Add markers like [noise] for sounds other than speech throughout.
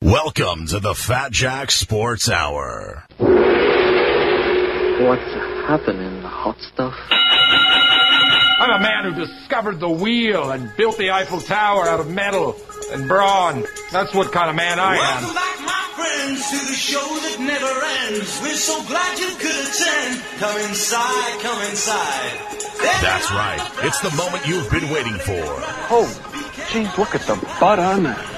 Welcome to the Fat Jack Sports Hour. What's happening, the hot stuff? I'm a man who discovered the wheel and built the Eiffel Tower out of metal and brawn. That's what kind of man I am. Welcome back, my friends, to the show that never ends. We're so glad you could attend. Come inside, come inside. That's right. It's the moment you've been waiting for. Oh, jeez, look at the butt on that.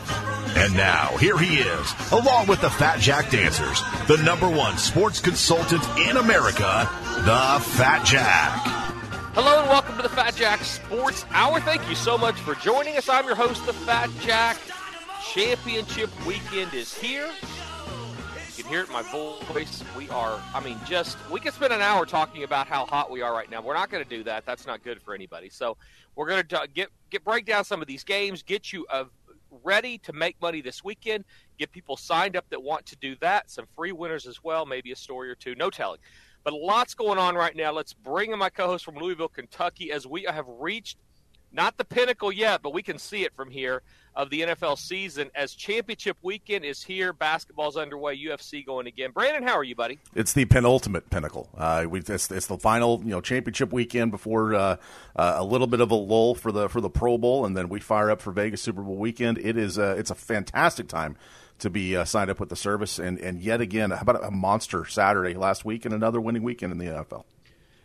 And now, here he is, along with the Fat Jack Dancers, the number one sports consultant in America, the Fat Jack. Hello and welcome to the Fat Jack Sports Hour. Thank you so much for joining us. I'm your host, the Fat Jack. Championship weekend is here. You can hear it in my voice. We are, I mean, just, we could spend an hour talking about how hot we are right now. We're not going to do that. That's not good for anybody. So we're going to get, get break down some of these games, get you a ready to make money this weekend. Get people signed up that want to do that. Some free winners as well, maybe a story or two. No telling. But lots going on right now. Let's bring in my co host from Louisville, Kentucky, as we have reached not the pinnacle yet, but we can see it from here of the NFL season as championship weekend is here. Basketball's underway. UFC going again. Brandon, how are you, buddy? It's the penultimate pinnacle. Uh, we, it's, it's, the final, you know, championship weekend before uh, uh, a little bit of a lull for the for the Pro Bowl, and then we fire up for Vegas Super Bowl weekend. It is uh, it's a fantastic time to be uh, signed up with the service, and and yet again, how about a monster Saturday last week and another winning weekend in the NFL?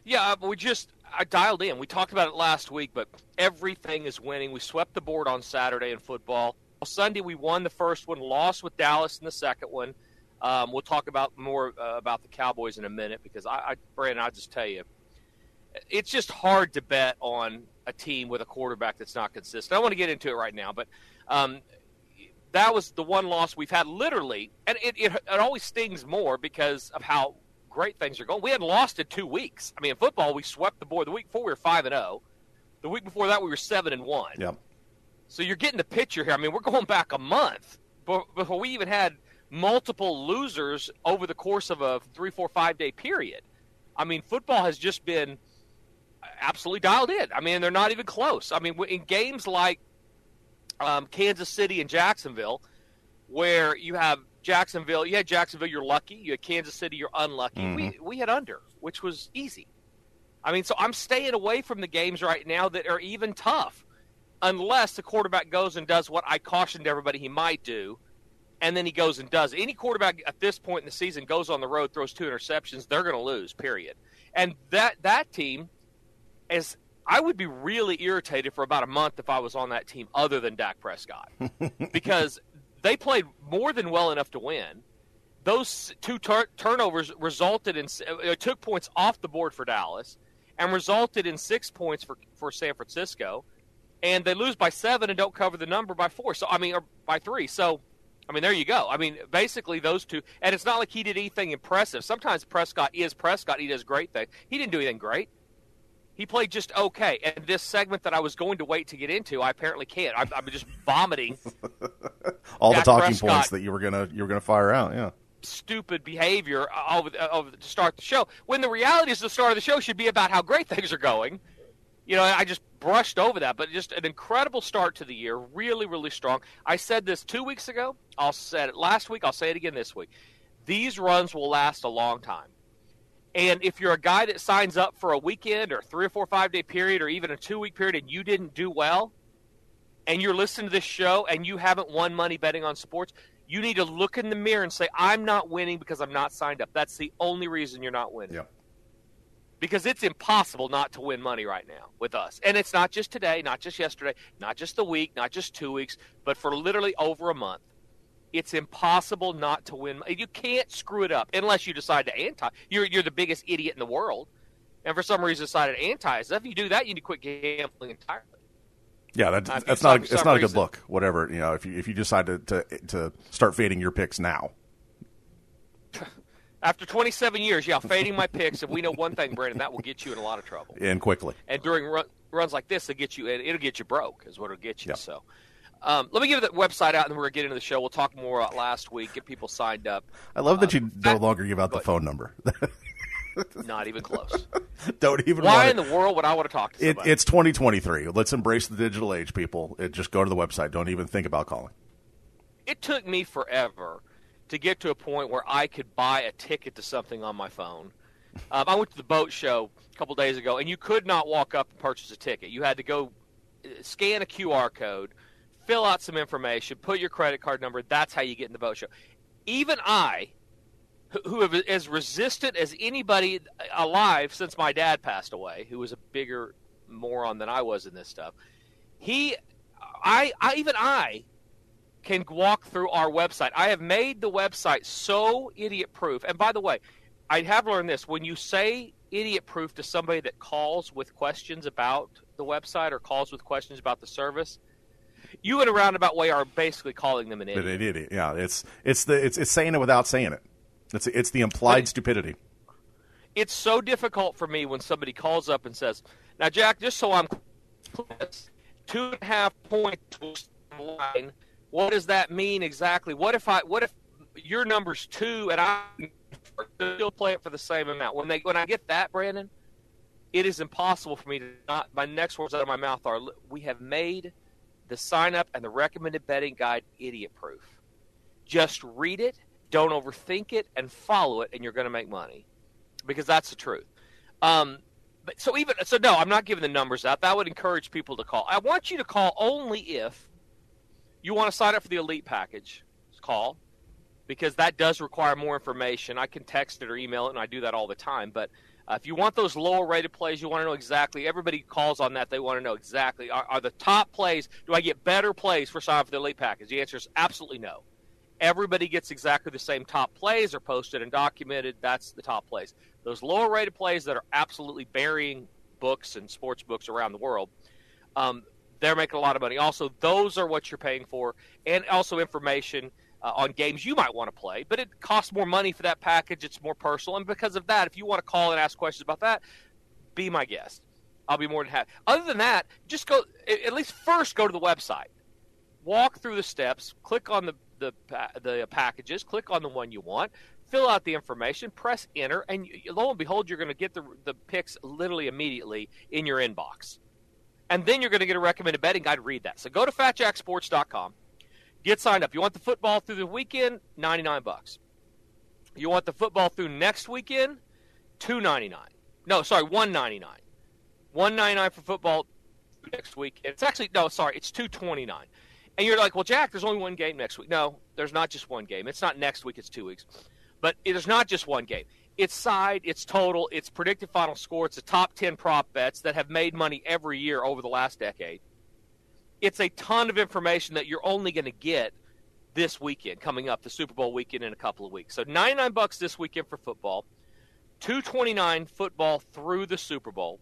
Yeah, we just I dialed in. We talked about it last week, but everything is winning. We swept the board on Saturday in football. Sunday we won the first one, lost with Dallas in the second one. Um, we'll talk about more uh, about the Cowboys in a minute because I, I, Brandon, I'll just tell you, it's just hard to bet on a team with a quarterback that's not consistent. I want to get into it right now, but um, that was the one loss we've had literally, and it, it, it always stings more because of how great things are going. We hadn't lost in two weeks. I mean, in football, we swept the board. The week before, we were five and zero. The week before that, we were seven and one. Yep. So you're getting the picture here. I mean, we're going back a month before we even had multiple losers over the course of a three, four, five day period. I mean, football has just been absolutely dialed in. I mean, they're not even close. I mean, in games like um, Kansas City and Jacksonville, where you have Jacksonville, yeah, Jacksonville, you're lucky. You had Kansas City, you're unlucky. Mm-hmm. We we had under, which was easy. I mean, so I'm staying away from the games right now that are even tough, unless the quarterback goes and does what I cautioned everybody he might do, and then he goes and does. Any quarterback at this point in the season goes on the road, throws two interceptions, they're going to lose. Period. And that that team, is I would be really irritated for about a month if I was on that team, other than Dak Prescott, [laughs] because they played more than well enough to win. Those two tur- turnovers resulted in uh, took points off the board for Dallas and resulted in six points for, for San Francisco. And they lose by seven and don't cover the number by four. So I mean, or by three. So I mean, there you go. I mean, basically those two. And it's not like he did anything impressive. Sometimes Prescott is Prescott. He does great things. He didn't do anything great. He played just okay. And this segment that I was going to wait to get into, I apparently can't. I'm, I'm just vomiting. [laughs] All Dak the talking Prescott. points that you were gonna you were gonna fire out. Yeah. stupid behavior uh, over, over to start the show. When the reality is the start of the show should be about how great [laughs] things are going. You know, I just brushed over that, but just an incredible start to the year, really, really strong. I said this two weeks ago. I'll say it last week. I'll say it again this week. These runs will last a long time. And if you're a guy that signs up for a weekend or three or four, five day period or even a two week period and you didn't do well, and you're listening to this show and you haven't won money betting on sports, you need to look in the mirror and say, I'm not winning because I'm not signed up. That's the only reason you're not winning. Yep. Because it's impossible not to win money right now with us. And it's not just today, not just yesterday, not just the week, not just two weeks, but for literally over a month. It's impossible not to win. You can't screw it up unless you decide to anti. You're, you're the biggest idiot in the world. And for some reason decided to anti stuff. If you do that, you need to quit gambling entirely. Yeah, that, Uh, that's not for it's not a good reason- look. Whatever you know, if you if you decide to to, to start fading your picks now, [laughs] After 27 years, yeah, fading my picks, and we know one thing, Brandon, that will get you in a lot of trouble. And quickly. And during run, runs like this, it'll get you. It'll get you broke, is what it'll get you. Yep. So, um, let me give the website out, and then we're gonna get into the show. We'll talk more about last week, get people signed up. I love that Uh, you no longer give out the phone number. [laughs] Not even close. Don't even Why in it. the world would I want to talk to It, it's 2023. Let's embrace the digital age, people. It, just go to the website. Don't even think about calling. it took me forever to get to a point where I could buy a ticket to something on my phone. Um, I went to the boat show a couple days ago, and you could not walk up and purchase a ticket. You had to go uh, scan a QR code, fill out some information, put your credit card number. That's how you get in the boat show. Even I, who- who have as resistant as anybody alive since my dad passed away, who was a bigger moron than I was in this stuff, he, I, I even I can walk through our website. I have made the website so idiot proof. And by the way, I have learned this when you say idiot proof to somebody that calls with questions about the website or calls with questions about the service, you in a roundabout way are basically calling them an idiot. it, it, yeah, it's it's the it's, it's saying it without saying it. It's it's the implied But- stupidity. It's so difficult for me when somebody calls up and says, "Now, Jack, just so I'm clear, two and a half points line. What does that mean exactly? What if I? What if your number's two and I still play it for the same amount? When they when I get that, Brandon, it is impossible for me to not. My next words out of my mouth are, "We have made the sign up and the recommended betting guide idiot proof. Just read it, don't overthink it, and follow it, and you're going to make money." because that's the truth. Um, but so even so, no, I'm not giving the numbers out. That would encourage people to call. I want you to call only if you want to sign up for the elite package. Call because that does require more information. I can text it or email it, and I do that all the time. But uh, if you want those lower rated plays, you want to know exactly. Everybody calls on that. They want to know exactly are, are the top plays. Do I get better plays for signing for the elite package? The answer is absolutely no everybody gets exactly the same top plays are posted and documented. That's the top plays. Those lower rated plays that are absolutely burying books and sports books around the world, um, they're making a lot of money. Also, those are what you're paying for, and also information uh, on games you might want to play. But it costs more money for that package. It's more personal, and because of that, if you want to call and ask questions about that, be my guest. I'll be more than happy. Other than that, just go. At least first, go to the website walk through the steps, click on the the the packages, click on the one you want, fill out the information, press enter, and lo and behold, you're going to get the the picks literally immediately in your inbox, and then you're going to get a recommended betting guide. Read that. So go to FatJackSports.com, get signed up. You want the football through the weekend? Ninety nine bucks. You want the football through next weekend? Two ninety nine. No, sorry, one ninety nine. One ninety nine for football next week. It's actually no, sorry, it's two twenty nine. And you're like, well, Jack, there's only one game next week. No, there's not just one game. It's not next week. It's two weeks. But it is not just one game. It's side, it's total, it's predicted final score. It's the top ten prop bets that have made money every year over the last decade. It's a ton of information that you're only going to get this weekend coming up, the Super Bowl weekend in a couple of weeks. So 99 bucks this weekend for football, 229 football through the Super Bowl.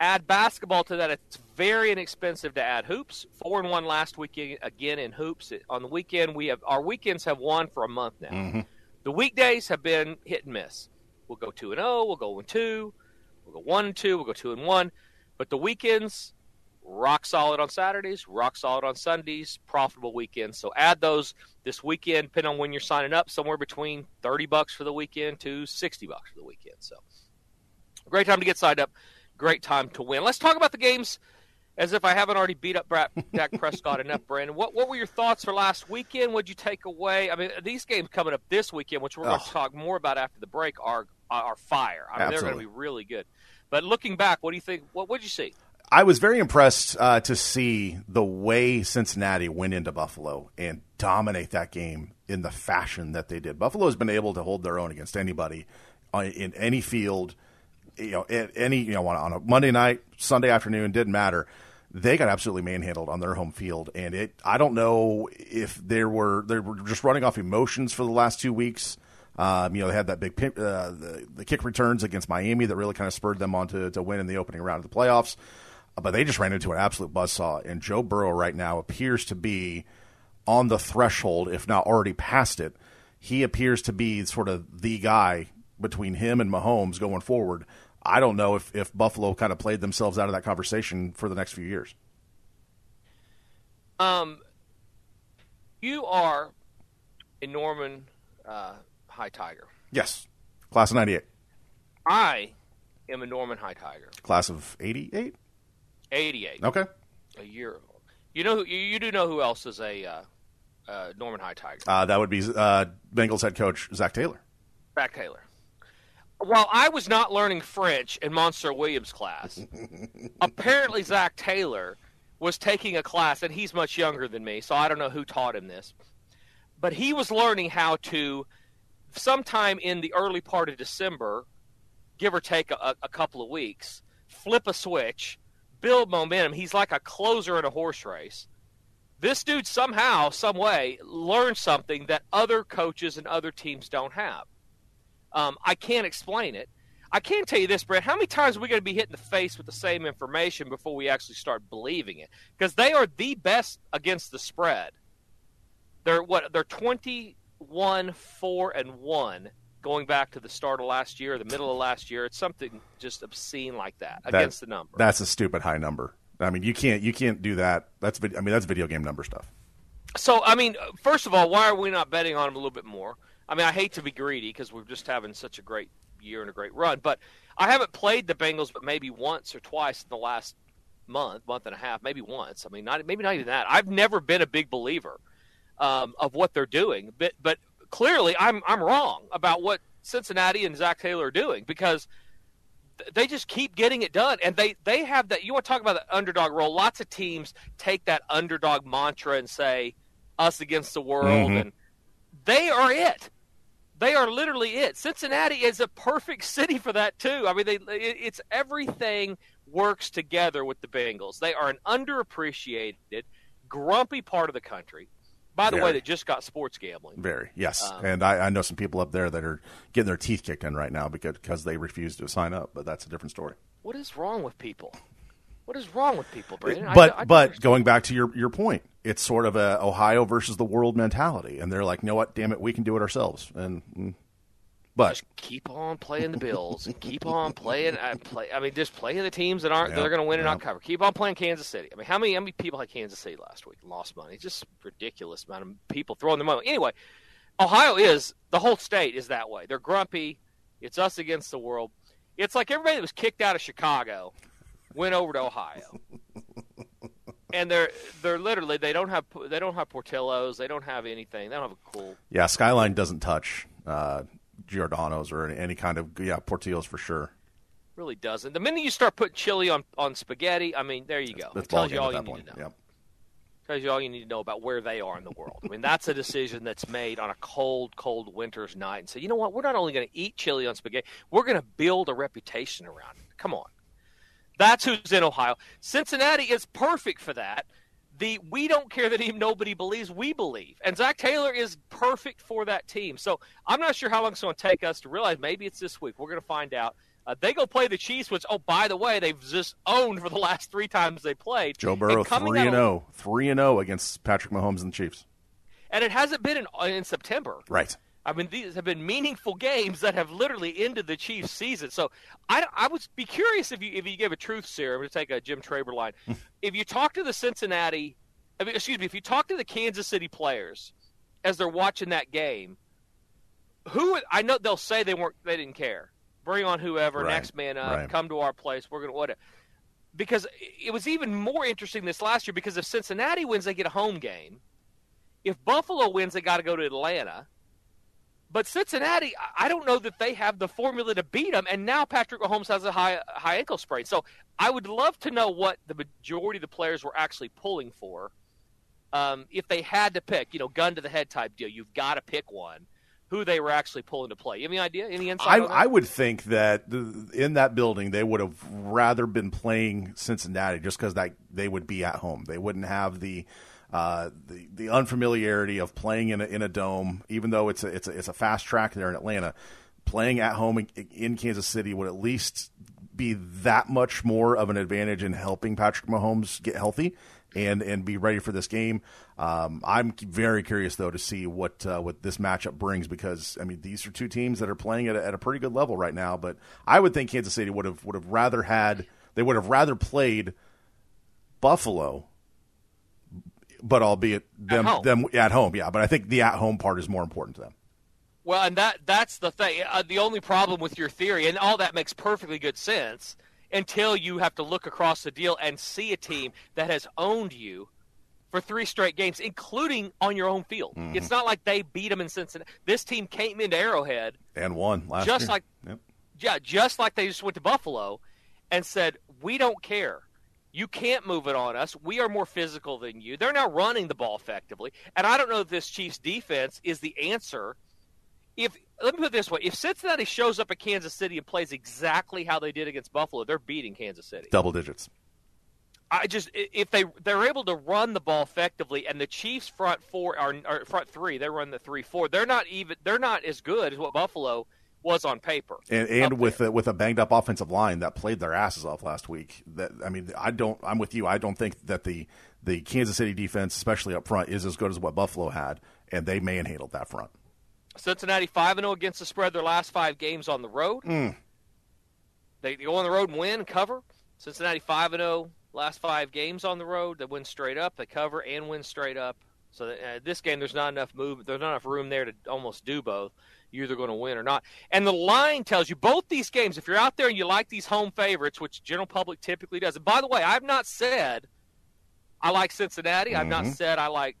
Add basketball to that. It's very inexpensive to add hoops. Four and one last weekend again in hoops. On the weekend, we have our weekends have won for a month now. Mm-hmm. The weekdays have been hit and miss. We'll go two and zero. We'll go one two. We'll go one and two. We'll go two and one. But the weekends, rock solid on Saturdays, rock solid on Sundays, profitable weekends. So add those this weekend, depending on when you're signing up, somewhere between thirty bucks for the weekend to sixty bucks for the weekend. So great time to get signed up. Great time to win. Let's talk about the games as if I haven't already beat up Brad, Dak Prescott [laughs] enough, Brandon. What what were your thoughts for last weekend? What'd you take away? I mean, these games coming up this weekend, which we're going Oh. to talk more about after the break, are are fire. I mean, they're going to be really good. But looking back, what do you think? What would you see? I was very impressed uh, to see the way Cincinnati went into Buffalo and dominate that game in the fashion that they did. Buffalo has been able to hold their own against anybody in any field, you know, any you know on, a Monday night, Sunday afternoon, didn't matter. They got absolutely manhandled on their home field, and it. I don't know if there were they were just running off emotions for the last two weeks. Um, you know, they had that big uh, the, the kick returns against Miami that really kind of spurred them on to, to win in the opening round of the playoffs. Uh, But they just ran into an absolute buzzsaw, and Joe Burrow right now appears to be on the threshold, if not already past it, he appears to be sort of the guy between him and Mahomes going forward. I don't know if, if Buffalo kind of played themselves out of that conversation for the next few years. Um, you are a Norman uh, High Tiger. Yes, class of '98. I am a Norman High Tiger. Class of '88. '88. Okay. A year. You know, you, you do know who else is a uh, uh, Norman High Tiger? Uh, that would be uh, Bengals head coach Zac Taylor. Zac Taylor. While I was not learning French in Monster Williams class, [laughs] apparently Zac Taylor was taking a class, and he's much younger than me, so I don't know who taught him this. But he was learning how to, sometime in the early part of December, give or take a, a couple of weeks, flip a switch, build momentum. He's like a closer in a horse race. This dude somehow, some way, learned something that other coaches and other teams don't have. Um, I can't explain it. I can tell you this, Brett. How many times are we going to be hit in the face with the same information before we actually start believing it? Because they are the best against the spread. They're what? They're twenty-one, four, and one going back to the start of last year, the middle of last year. It's something just obscene like that, That- against the number. That's a stupid high number. I mean, you can't you can't do that. That's I mean, that's video game number stuff. So, I mean, first of all, why are we not betting on him a little bit more? I mean, I hate to be greedy because we're just having such a great year and a great run, but I haven't played the Bengals but maybe once or twice in the last month, month and a half, maybe once. I mean, not maybe not even that. I've never been a big believer um, of what they're doing, but but clearly I'm I'm wrong about what Cincinnati and Zac Taylor are doing because they just keep getting it done. And they they have that you want to talk about the underdog role? Lots of teams take that underdog mantra and say us against the world Mhm. and they are it. They are literally it. Cincinnati is a perfect [laughs] city for that too. I mean they it, it's everything works together with the bengals. They are an underappreciated grumpy part of the country by the way that just got sports gambling Very yes, Um, and I, I know some people up there that are getting their teeth kicked in right now because because they refuse to sign up. But that's a different story. what is wrong with people what is wrong with people Brandon? But I don't but understand. going back to your your point, it's sort of a Ohio versus the world mentality, and they're like, you know what, damn it, we can do it ourselves. And but keep on playing the Bills and keep on playing. I play. I mean, just play the teams that aren't Yeah, that are going to win and not cover. Keep on playing Kansas City. I mean, how many how many people had Kansas City last week and lost money? Just ridiculous amount of people throwing their money. Anyway, Ohio is the whole state is that way. They're grumpy. It's us against the world. It's like everybody that was kicked out of Chicago went over to Ohio. And they're they're literally they don't have they don't have Portillos they don't have anything they don't have a cool yeah, Skyline doesn't touch uh, Giordano's or any, any kind of yeah Portillo's for sure. really doesn't. The minute you start putting chili on, on spaghetti, I mean, there you go. That's it tells you all you that need to know. Yep. Tells you all you need to know about where they are in the world. I mean, that's a decision that's made on a cold, cold winter's night, and say, you know what? We're not only going to eat chili on spaghetti, we're going to build a reputation around it. Come on, that's who's in Ohio. Cincinnati is perfect for that. The we don't care that nobody believes we believe, and Zac Taylor is perfect for that team. So I'm not sure how long it's going to take us to realize. Maybe it's this week. We're going to find out. Uh, they go play the Chiefs, which oh by the way they've just owned for the [laughs] last three times they played. Joe Burrow And coming three out and of- zero, three and zero against Patrick Mahomes and the Chiefs. and it hasn't been in, in September. Right. I mean, these have been meaningful games that have literally ended the Chiefs' season. So I, I would be curious if you if you give a truth serum to take a Jim Traber line. [laughs] if you talk to the Cincinnati, I mean, excuse me, if you talk to the Kansas City players as they're watching that game, who I know they'll say they weren't, they didn't care. Bring on whoever, Right, next man up, right. come to our place. We're gonna whatever. Because it was even more interesting this last year because if Cincinnati wins, they get a home game. If Buffalo wins, they got to go to Atlanta. But Cincinnati, I- don't know that they have the formula to beat them. And now Patrick Mahomes has a high high ankle sprain. So I would love to know what the majority of the players were actually pulling for. Um, if they had to pick, you know, gun to the head type deal, you've got to pick one. Who they were actually pulling to play? You have any idea? Any insight? I? I would think that th- in that building they would have rather been playing Cincinnati just because that they would be at home. They wouldn't have the uh, the the unfamiliarity of playing in a, in a dome, even though it's a, it's a, it's a fast track there in Atlanta. Playing at home in, in Kansas City would at least be that much more of an advantage in helping Patrick Mahomes get healthy. and and be ready for this game. Um, I'm very curious though to see what uh, what this matchup brings because I mean these are two teams that are playing at a, at a pretty good level right now. But I would think Kansas City would have would have rather had they would have rather played Buffalo, but albeit them home. them at home. Yeah, but I think the at home part is more important to them. Well, and that that's the thing. Uh, the only problem with your theory, and all that makes perfectly good sense, until you have to look across the deal and see a team that has owned you for three straight games, including on your own field. Mm-hmm. It's not like they beat them in Cincinnati. This team came into Arrowhead And won last just year. like Yep. yeah, just like they just went to Buffalo and said, "We don't care. You can't move it on us. We are more physical than you." They're now running the ball effectively, and I don't know if this Chiefs defense is the answer. If let me put it this way: if Cincinnati shows up at Kansas City and plays exactly how they did against Buffalo, they're beating Kansas City. double digits. I just if they they're able to run the ball effectively, and the Chiefs front four are or front three, they run the three four. They're not even they're not as good as what Buffalo was on paper. and and with a, with a banged up offensive line that played their asses off last week. That I mean, I don't. I'm with you. I don't think that the the Kansas City defense, especially up front, is as good as what Buffalo had, and they manhandled that front. Cincinnati five and zero against the spread their last five games on the road. Mm. They, they go on the road and win, cover. Cincinnati five and zero last five games on the road. They win straight up. They cover and win straight up. So uh, this game, there's not enough move. There's not enough room there to almost do both. You're either going to win or not. And the line tells you both these games. If you're out there and you like these home favorites, which general public typically does. And by the way, I've not said I like Cincinnati. I've not said I like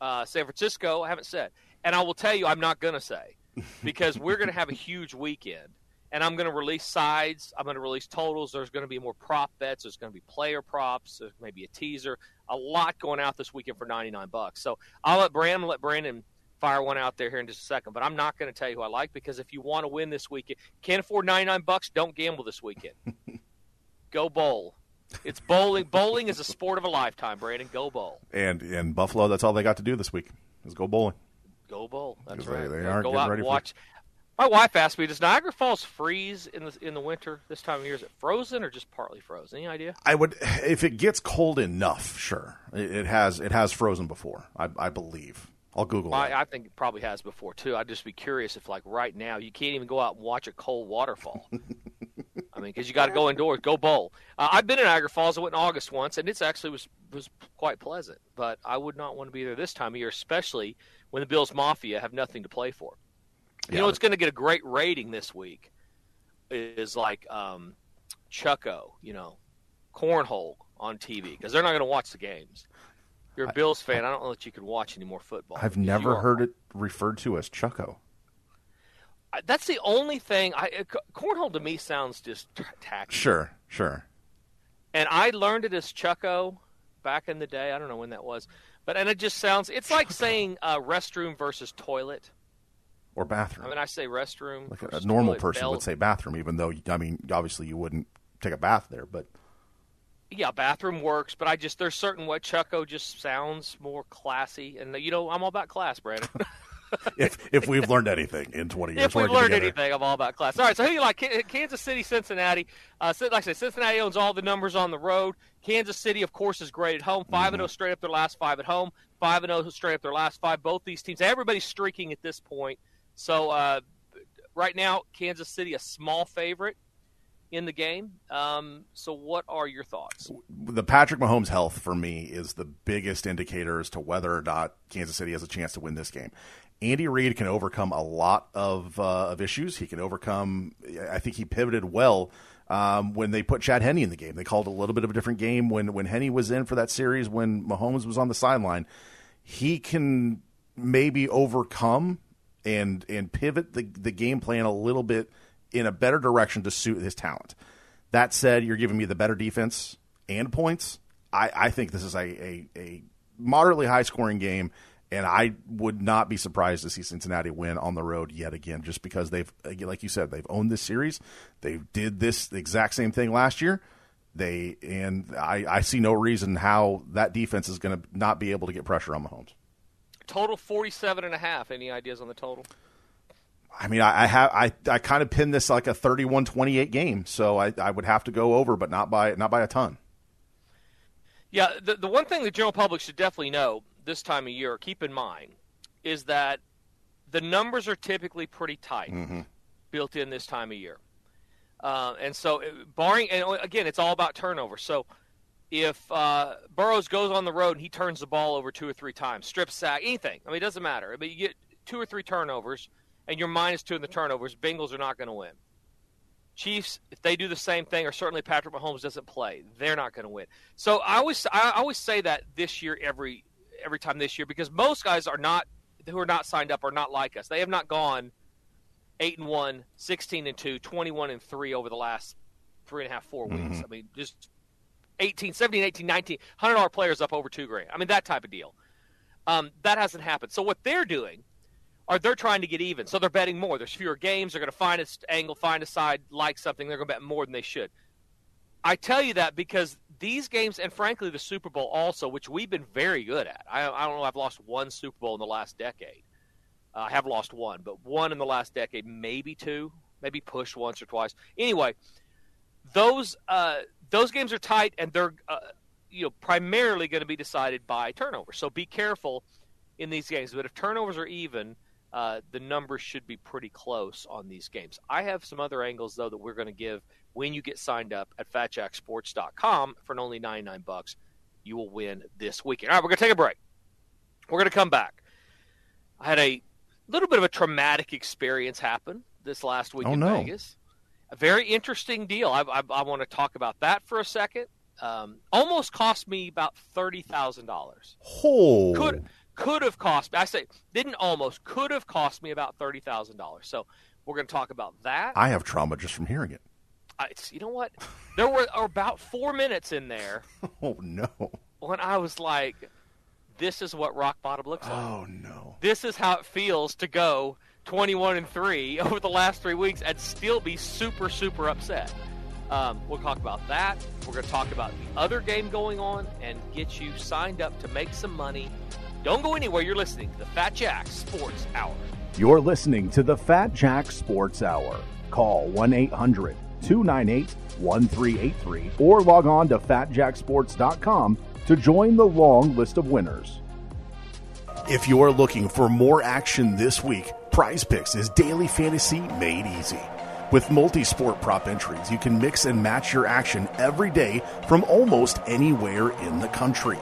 uh, San Francisco. I haven't said. And I will tell you, I'm not going to say because we're going to have a huge weekend. And I'm going to release sides. I'm going to release totals. There's going to be more prop bets. There's going to be player props. There's maybe a teaser. A lot going out this weekend for 99 bucks. So I'll let Brandon let Brandon fire one out there here in just a second. But I'm not going to tell you who I like because if you want to win this weekend, can't afford 99 bucks. Don't gamble this weekend. [laughs] Go bowl. It's bowling. bowling is a sport of a lifetime, Brandon. Go bowl. And in Buffalo, that's all they got to do this week is go bowling. Go bowl. That's right. they Yeah, aren't Go out ready and for- watch. My wife asked me, "Does Niagara Falls freeze in the in the winter this time of year? Is it frozen or just partly frozen? Any idea?" I would, if it gets cold enough, sure. It, it has it has frozen before, I, I believe. I'll Google it. I, I think it probably has before too. I'd just be curious if, like, right now you can't even go out and watch a cold waterfall. [laughs] I mean, because you got to go indoors, go bowl. Uh, I've been in Niagara Falls. I went in August once, and it's actually was was quite pleasant. But I would not want to be there this time of year, especially when the Bills Mafia have nothing to play for. You Yeah, know, it's going to get a great rating this week. Is like um, Chucko, you know, cornhole on TV because they're not going to watch the games. You're a Bills fan. I don't know that you can watch any more football. I've never heard it referred to as Chucko. I- That's the only thing. I uh, cornhole to me sounds just tacky. Sure, sure. And I learned it as Chucko back in the day. I don't know when that was, but and it just sounds. It's like saying uh, restroom versus toilet. Or bathroom. I mean, I say restroom. like a, a normal toilet, person bell- would say bathroom, even though I mean, obviously you wouldn't take a bath there, but Yeah, bathroom works, but I just there's certain what Chucko just sounds more classy, and you know I'm all about class, Brandon. [laughs] [laughs] if if we've learned anything in 20 years if we've learned together. anything, I'm all about class. All right, so who do you like? Kansas City, Cincinnati. Uh, like I said, Cincinnati owns all the numbers on the road. Kansas City, of course, is great at home. 5 and zero straight up their last five at home. Five and zero straight up their last five. Both these teams, everybody's streaking at this point. So uh, right now, Kansas City a small favorite in the game. Um, so what are your thoughts? the Patrick Mahomes health for me is the biggest indicator as to whether or not Kansas City has a chance to win this game. Andy Reid can overcome a lot of uh, of issues. He can overcome. I think he pivoted well um, when they put Chad Henne in the game. They called a little bit of a different game when when Henne was in for that series. When Mahomes was on the sideline, he can maybe overcome and and pivot the the game plan a little bit in a better direction to suit his talent. That said, you're giving me the better defense and points. I, I think this is a, a, a moderately high scoring game, and I would not be surprised to see Cincinnati win on the road yet again, just because they've, like you said, they've owned this series. They did this the exact same thing last year. They and I, I see no reason how that defense is going to not be able to get pressure on Mahomes. Total 47 and a half. Any ideas on the total? I mean, I, I have I, I kind of pinned this like a 31-28 game, so I, I would have to go over, but not by not by a ton. Yeah, the the one thing the general public should definitely know this time of year, keep in mind, is that the numbers are typically pretty tight, Mm-hmm. built in this time of year. Uh, and so, barring, and again, it's all about turnover. So, if uh, Burrows goes on the road and he turns the ball over two or three times, strip sack, anything, I mean, it doesn't matter. I mean, you get two or three turnovers, and you're minus two in the turnovers, Bengals are not going to win. Chiefs, if they do the same thing, or certainly Patrick Mahomes doesn't play, they're not going to win. So I always, I always say that this year, every every time this year, because most guys are not who are not signed up are not like us. They have not gone eight and one, 16 and two, 21 and three over the last three and a half, four weeks. I mean, just 18, 17, 18, 19, hundred dollar players up over two grand. I mean, that type of deal. Um, that hasn't happened. So what they're doing are they're trying to get even. So they're betting more. There's fewer games. They're going to find a angle, find a side, like something. They're going to bet more than they should. I tell you that because these games, and frankly, the Super Bowl also, which we've been very good at. I, I don't know. I've lost one Super Bowl in the last decade. Uh, I have lost one, but one in the last decade, maybe two, maybe pushed once or twice. Anyway, those uh, those games are tight, and they're uh, you know primarily going to be decided by turnovers. So be careful in these games. But if turnovers are even, uh, the numbers should be pretty close on these games. I have some other angles though that we're going to give when you get signed up at FatJackSports.com for only ninety nine bucks. You will win this weekend. All right, we're going to take a break. We're going to come back. I had a little bit of a traumatic experience happen this last week Oh, in no. Vegas. A very interesting deal. I, I, I want to talk about that for a second. Um, almost cost me about thirty thousand dollars. Oh, Could could have cost me. I say didn't almost could have cost me about thirty thousand dollars. So we're going to talk about that. I have trauma just from hearing it. I, you know what? There were about four minutes in there [laughs] Oh no! when I was like, "This is what rock bottom looks like." Oh no! this is how it feels to go 21 and 3 [laughs] over the last three weeks and still be super super upset um, we'll talk about that we're going to talk about the other game going on and get you signed up to make some money don't go anywhere you're listening to the fat jack sports hour You're listening to the Fat Jack Sports Hour. Call 1 800 298 1383 or log on to fatjacksports.com to join the long list of winners. If you're looking for more action this week, Prize Picks is daily fantasy made easy. With multi sport prop entries, you can mix and match your action every day from almost anywhere in the country.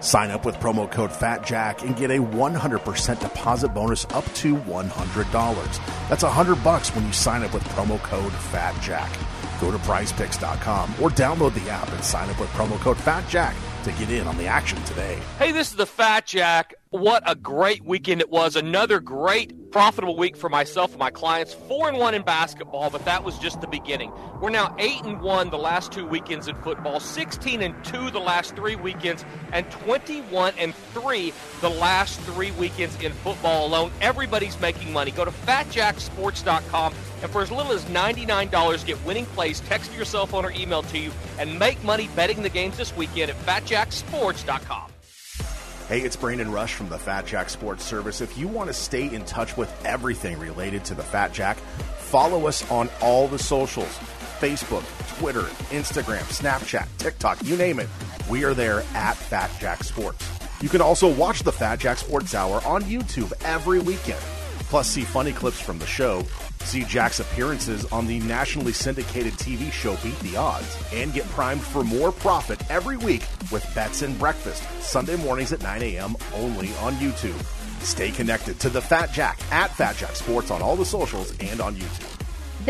Sign up with promo code FATJACK and get a 100% deposit bonus up to $100. That's 100 bucks when you sign up with promo code FATJACK. Go to prizepicks.com or download the app and sign up with promo code FATJACK to get in on the action today. hey this is the fat jack what a great weekend it was. Another great profitable week for myself and my clients. Four and one in basketball but that was just the beginning. We're now eight and one the last two weekends in football 16 and two the last three weekends and 21 and three the last three weekends in football alone. Everybody's making money. Go to fatjacksports.com and for as little as $99 get winning plays. Text to your cell phone or email to you and make money betting the games this weekend at fatjacksports.com Hey, it's Brandon Rush from the Fat Jack Sports Service. If you want to stay in touch with everything related to the Fat Jack, follow us on all the socials Facebook, Twitter, Instagram, Snapchat, TikTok, you name it. We are there at Fat Jack Sports. You can also watch the Fat Jack Sports Hour on YouTube every weekend. Plus, see funny clips from the show, see Jack's appearances on the nationally syndicated TV show Beat the Odds, and get primed for more profit every week with Bets and Breakfast, Sunday mornings at 9 a.m. only on YouTube. Stay connected to the Fat Jack at Fat Jack Sports on all the socials and on YouTube.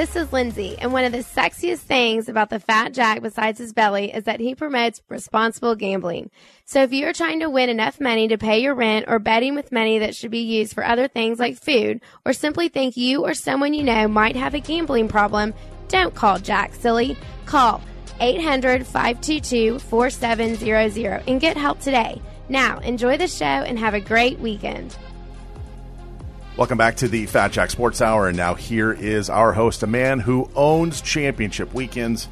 This is Lindsay, and one of the sexiest things about the Fat Jack besides his belly is that he promotes responsible gambling. So if you're trying to win enough money to pay your rent or betting with money that should be used for other things like food, or simply think you or someone you know might have a gambling problem, don't call Jack Silly. Call 800 522 4700 and get help today. Now, enjoy the show and have a great weekend. Welcome back to the Fat Jack Sports Hour, and now here is our host, a man who owns championship weekends.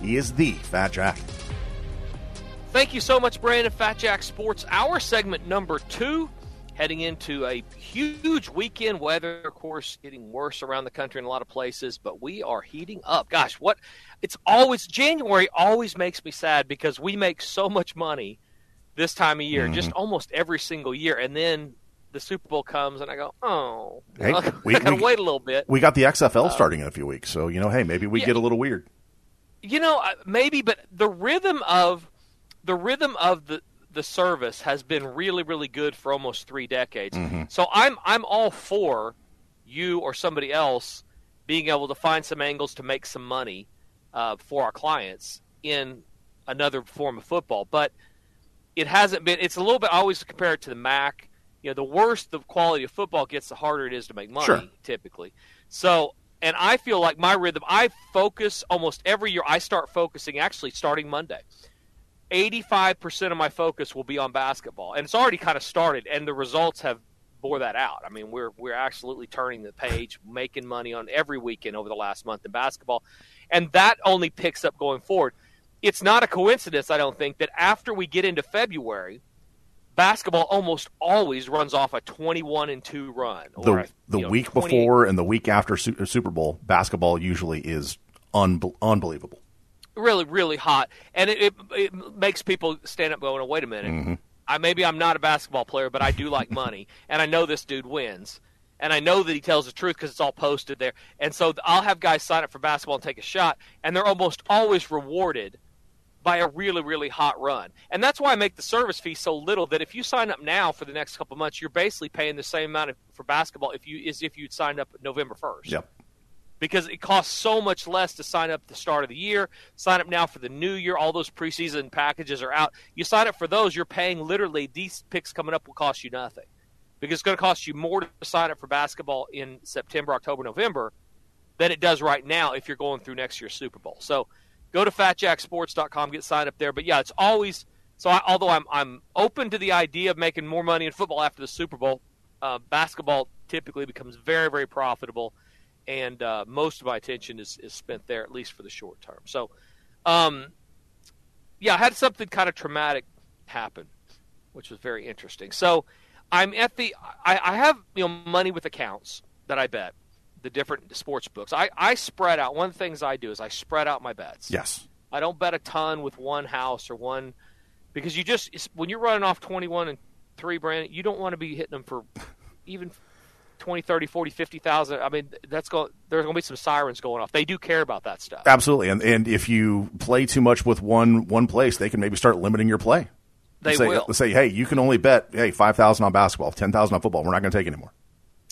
He is the Fat Jack. Thank you so much, Brandon. Fat Jack Sports Hour segment number two. heading into a huge weekend. Weather, of course, getting worse around the country in a lot of places, but we are heating up. Gosh, what? It's always January always makes me sad because we make so much money this time of year, Mm-hmm. just almost every single year, and then the Super Bowl comes, and I go, oh, Hey, [laughs] I we- gotta we- wait a little bit. We got the XFL starting in a few weeks, so you know, hey, maybe we Yeah. get a little weird. You know, maybe, but the rhythm of the rhythm of the the service has been really, really good for almost three decades. So I'm I'm all for you or somebody else being able to find some angles to make some money uh, for our clients in another form of football, but it hasn't been. It's a little bit I always compare it to the MAC. You know, the worse the quality of football gets, the harder it is to make money. Sure. Typically, so and I feel like my rhythm. I focus almost every year. I start focusing actually starting Monday. 85% of my focus will be on basketball and it's already kind of started and the results have bore that out i mean we're we're absolutely turning the page making money on every weekend over the last month in basketball and that only picks up going forward it's not a coincidence i don't think that after we get into february basketball almost always runs off a 21 and 2 run The a, the know, week before and the week after Super Bowl, basketball usually is unbe- unbelievable. really, really hot, and it, it, it makes people stand up going, oh, "Wait a minute, mm-hmm. I maybe I'm not a basketball player, but I do like money, [laughs] and I know this dude wins, and I know that he tells the truth because it's all posted there, and so I'll have guys sign up for basketball and take a shot, and they're almost always rewarded." By a really, really hot run. And that's why I make the service fee so little that if you sign up now for the next couple months, you're basically paying the same amount of, for basketball if you as if you'd signed up November 1st Yep. because it costs so much less to sign up at the start of the year. Sign up now for the new year. All those preseason packages are out. You sign up for those, you're paying literally these picks coming up will cost you nothing because it's going to cost you more to sign up for basketball in September, October, November than it does right now if you're going through next year's Super Bowl. So go to fatjacksports.com, get signed up there. But yeah, it's always so. I, although I'm I'm open to the idea of making more money in football after the Super Bowl, uh, basketball typically becomes very very profitable, and uh, most of my attention is is spent there at least for the short term. So, um, yeah, I had something kind of traumatic happen, which was very interesting. So, I'm at the I, I have you know money with accounts that I bet the different sports books. I, I spread out. One of the things I do is I spread out my bets. Yes. I don't bet a ton with one house or one because you just when you're running off 21 and 3 brand you don't want to be hitting them for [laughs] even 20, 30, 40, 50,000. I mean, that's going there's going to be some sirens going off. They do care about that stuff. Absolutely. And and if you play too much with one one place, they can maybe start limiting your play. They say, will. Say, hey, you can only bet hey five thousand on basketball, ten thousand on football. We're not going to take anymore.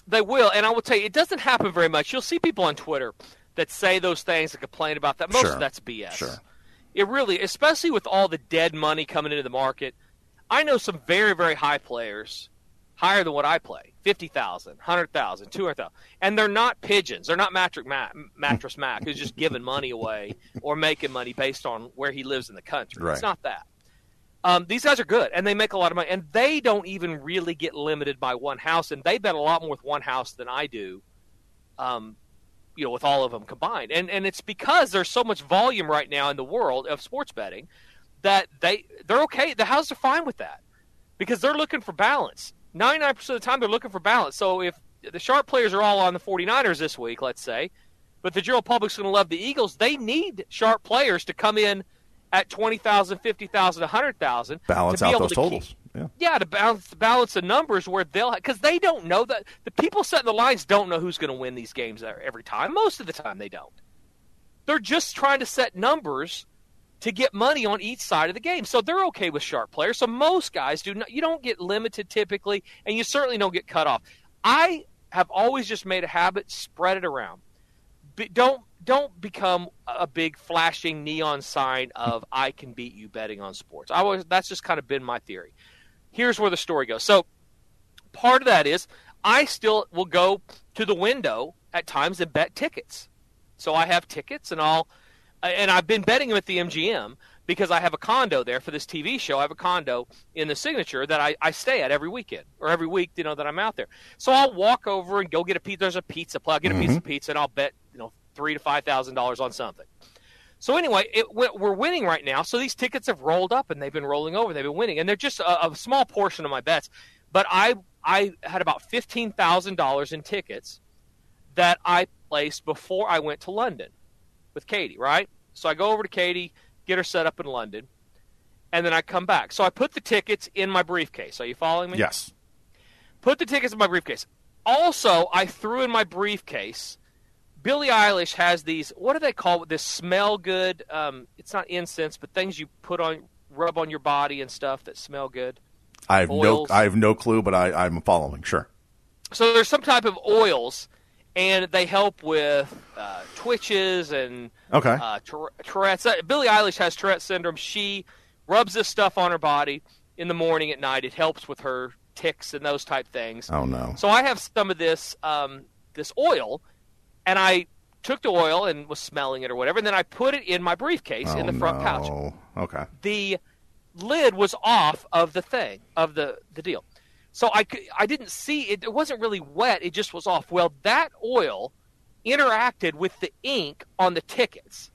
They will, and I will tell you, it doesn't happen very much. You'll see people on Twitter that say those things and complain about that. Most Sure. of that's BS. Sure. It really, especially with all the dead money coming into the market. I know some very, very high players, higher than what I play 50,000, 100,000, 200,000. And they're not pigeons. They're not Mattress Mac, Mattress Mac who's just giving money away or making money based on where he lives in the country. Right. It's not that. Um, these guys are good, and they make a lot of money, and they don't even really get limited by one house, and they bet a lot more with one house than I do. Um, you know, with all of them combined, and and it's because there's so much volume right now in the world of sports betting that they they're okay. The houses are fine with that because they're looking for balance. Ninety nine percent of the time, they're looking for balance. So if the sharp players are all on the 49ers this week, let's say, but the general public's going to love the Eagles, they need sharp players to come in at 20,000, 50,000, 100,000 Balance to be out able those to totals. Keep, yeah. yeah, to balance balance the numbers where they'll because they don't know that the people setting the lines don't know who's going to win these games every time. Most of the time, they don't. They're just trying to set numbers to get money on each side of the game. So they're okay with sharp players. So most guys do not. You don't get limited typically, and you certainly don't get cut off. I have always just made a habit spread it around. Don't don't become a big flashing neon sign of [laughs] I can beat you betting on sports. I was that's just kind of been my theory. Here's where the story goes. So part of that is I still will go to the window at times and bet tickets. So I have tickets and I'll and I've been betting them at the MGM because I have a condo there for this TV show. I have a condo in the signature that I, I stay at every weekend or every week, you know, that I'm out there. So I'll walk over and go get a pizza. There's a pizza plug, get a piece of mm-hmm. pizza, and I'll bet, three to five thousand dollars on something. So anyway, it, we're winning right now. So these tickets have rolled up and they've been rolling over. They've been winning, and they're just a, a small portion of my bets. But I I had about fifteen thousand dollars in tickets that I placed before I went to London with Katie. Right. So I go over to Katie, get her set up in London, and then I come back. So I put the tickets in my briefcase. Are you following me? Yes. Put the tickets in my briefcase. Also, I threw in my briefcase. Billie Eilish has these. What do they call? This smell good. Um, it's not incense, but things you put on, rub on your body and stuff that smell good. I have Oils. no I have no clue, but I, I'm following. Sure. So there's some type of oils, and they help with uh, twitches and Okay. uh, Tour- Tourette's. Billie Eilish has Tourette's syndrome. She rubs this stuff on her body in the morning at night. It helps with her ticks and those type things. oh no. So I have some of this um, this oil, and I took the oil and was smelling it or whatever, and then I put it in my briefcase in Oh, the front pouch. no. Okay. The lid was off of the thing of the the deal, so I I didn't see it. It wasn't really wet. It just was off. Well, that oil interacted with the ink on the tickets.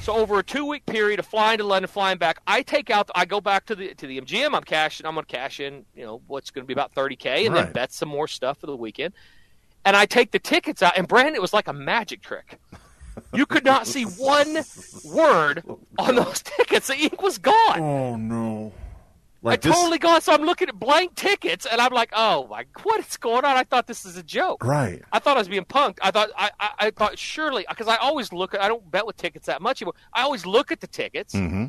So over a two week period of flying to London, flying back, I take out, I go back to the to the MGM. I'm cashing. I'm going to cash in, you know, what's going to be about 30k, and then bet some more stuff for the weekend. And I take the tickets out, and Brandon, it was like a magic trick. You could not see one word on those [laughs] tickets. The ink was gone. Oh no. I Like this. totally gone. So I'm looking at blank tickets, and I'm like, "Oh my, what is going on?" I thought this is a joke. Right. I thought I was being punked. I thought I, I, I thought surely because I always look at I don't bet with tickets that much anymore. I always look at the tickets. Mm-hmm.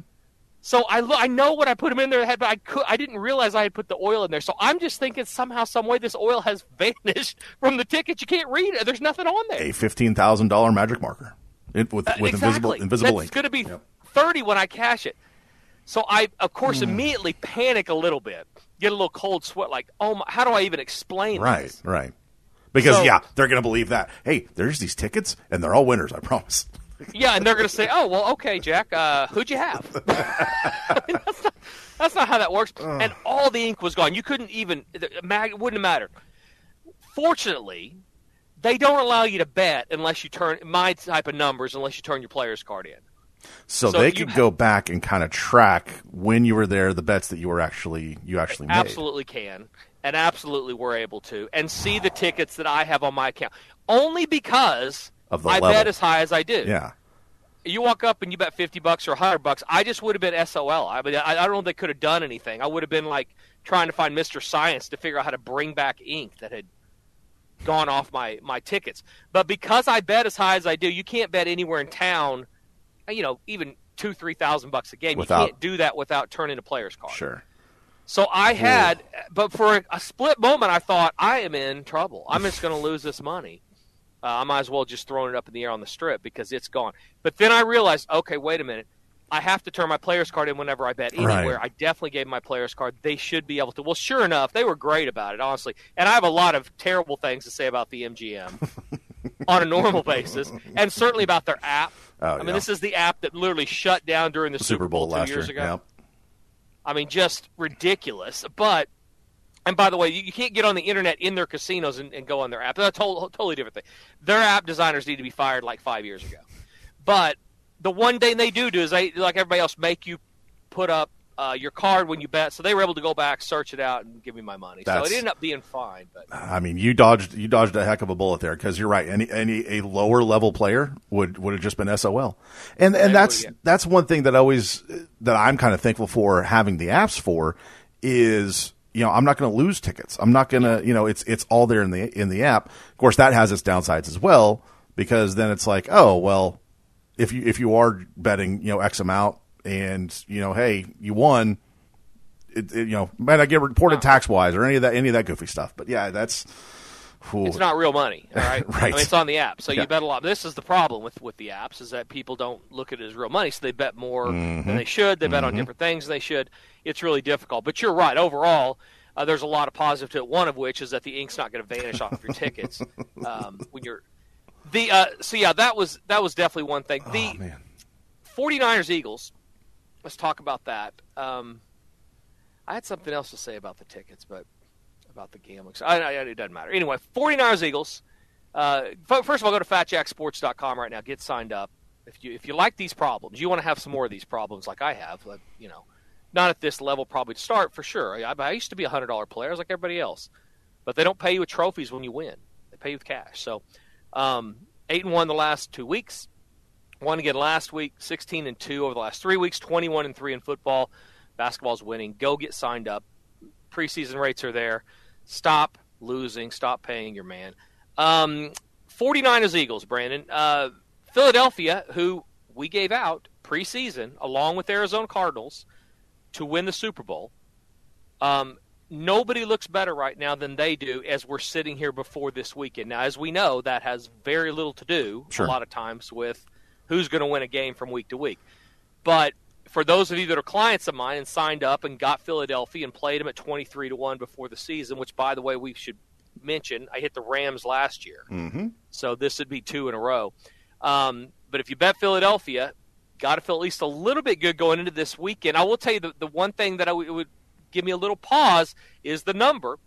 So I lo- I know when I put them in there, but I could I didn't realize I had put the oil in there. So I'm just thinking somehow, some way, this oil has [laughs] vanished from the ticket. You can't read it. There's nothing on there. A fifteen thousand dollar magic marker, it, with with invisible Uh, exactly. invisible That's ink. going to be thirty when I cash it. So I, of course, immediately panic a little bit, get a little cold sweat. Like, oh, my, how do I even explain Right. this? Right. Right. Because So- yeah, they're gonna believe that. Hey, there's these tickets, and they're all winners. I promise. Yeah, and they're going to say, "Oh, well, okay, Jack, uh, who'd you have?" [laughs] I mean, that's, not, that's not how that works. And all the ink was gone. You couldn't even. Mag it wouldn't have mattered. Fortunately, they don't allow you to bet unless you turn my type of numbers unless you turn your player's card in. So, So they could ha- go back and kind of track when you were there, the bets that you were actually you actually made. Absolutely can, and absolutely were able to, and see the tickets that I have on my account only because Of the I level. bet as high as I do. Yeah. you walk up and you bet 50 bucks or 100 bucks i just would have been sol i mean i, I don't know if they could have done anything i would have been like trying to find mr science to figure out how to bring back ink that had gone off my my tickets but because i bet as high as i do you can't bet anywhere in town you know even two three thousand bucks a game Without- you can't do that without turning a player's card Sure. so I had, but for a, a split moment, I thought I am in trouble. I'm just going to lose this money. Uh, I might as well just throw it up in the air on the strip because it's gone. But then I realized, okay, wait a minute. I have to turn my player's card in whenever I bet anywhere. Right. I definitely gave my player's card. They should be able to. Well, sure enough, they were great about it, honestly. And I have a lot of terrible things to say about the MGM [laughs] on a normal basis, and certainly about their app. Oh, I mean, yeah. this is the app that literally shut down during the, Super Bowl two last years year. ago. Yep. I mean, just ridiculous. But, and by the way, you, you can't get on the internet in their casinos and, and go on their app. That's a to- totally different thing. Their app designers need to be fired like five years ago. But the one thing they do do is they, like everybody else, make you put up uh, your card when you bet. So they were able to go back, search it out, and give me my money. That's- so it ended up being fine. But I mean, you dodged you dodged a heck of a bullet there because you're right. Any any a lower level player would would have just been SOL, and and that's yeah. that's one thing that I always that I'm kind of thankful for having the apps for is you know I'm not going to lose tickets. I'm not going to you know it's it's all there in the in the app. Of course, that has its downsides as well because then it's like oh well if you if you are betting you know X amount and you know hey you won. It, it, you know, might not get reported tax wise or any of that, any of that goofy stuff. But yeah, that's Ooh. it's not real money, all right? Right. [laughs] I mean, it's on the app, so Yeah. you bet a lot. This is the problem with with the apps is that people don't look at it as real money, so they bet more than they should. They bet on different things than they should. It's really difficult. But you're right. Overall, uh, there's a lot of positive to it. One of which is that the ink's not going to vanish off your tickets [laughs] um, when you're the. Uh, so yeah, that was that was definitely one thing. The Oh, man. 49ers Eagles. Let's talk about that. Um, I had something else to say about the tickets, but about the gambling. I, I, it doesn't matter. Anyway, 49ers Eagles. Uh, first of all, go to fatjacksports.com right now. Get signed up. If you if you like these problems, you want to have some more of these problems like I have. Like, you know, not at this level probably to start for sure. I, I used to be a hundred dollar player. I was like everybody else. but they don't pay you with trophies when you win. They pay you with cash. So, um, eight and one the last two weeks. Won again last week, 16 and two over the last three weeks, 21 and three in football. Basketball's winning. Go get signed up. Preseason rates are there. Stop losing. Stop paying your man. Um, 49ers Eagles, Brandon. Uh, Philadelphia, who we gave out preseason, along with Arizona Cardinals, to win the Super Bowl. Um, nobody looks better right now than they do as we're sitting here before this weekend. Now, as we know, that has very little to do Sure. a lot of times with who's going to win a game from week to week. But for those of you that are clients of mine and signed up and got Philadelphia and played them at 23 to 1 before the season, which, by the way, we should mention, I hit the Rams last year. Mm-hmm. So this would be two in a row. Um, but if you bet Philadelphia, got to feel at least a little bit good going into this weekend. I will tell you the, the one thing that I w- would give me a little pause is the number.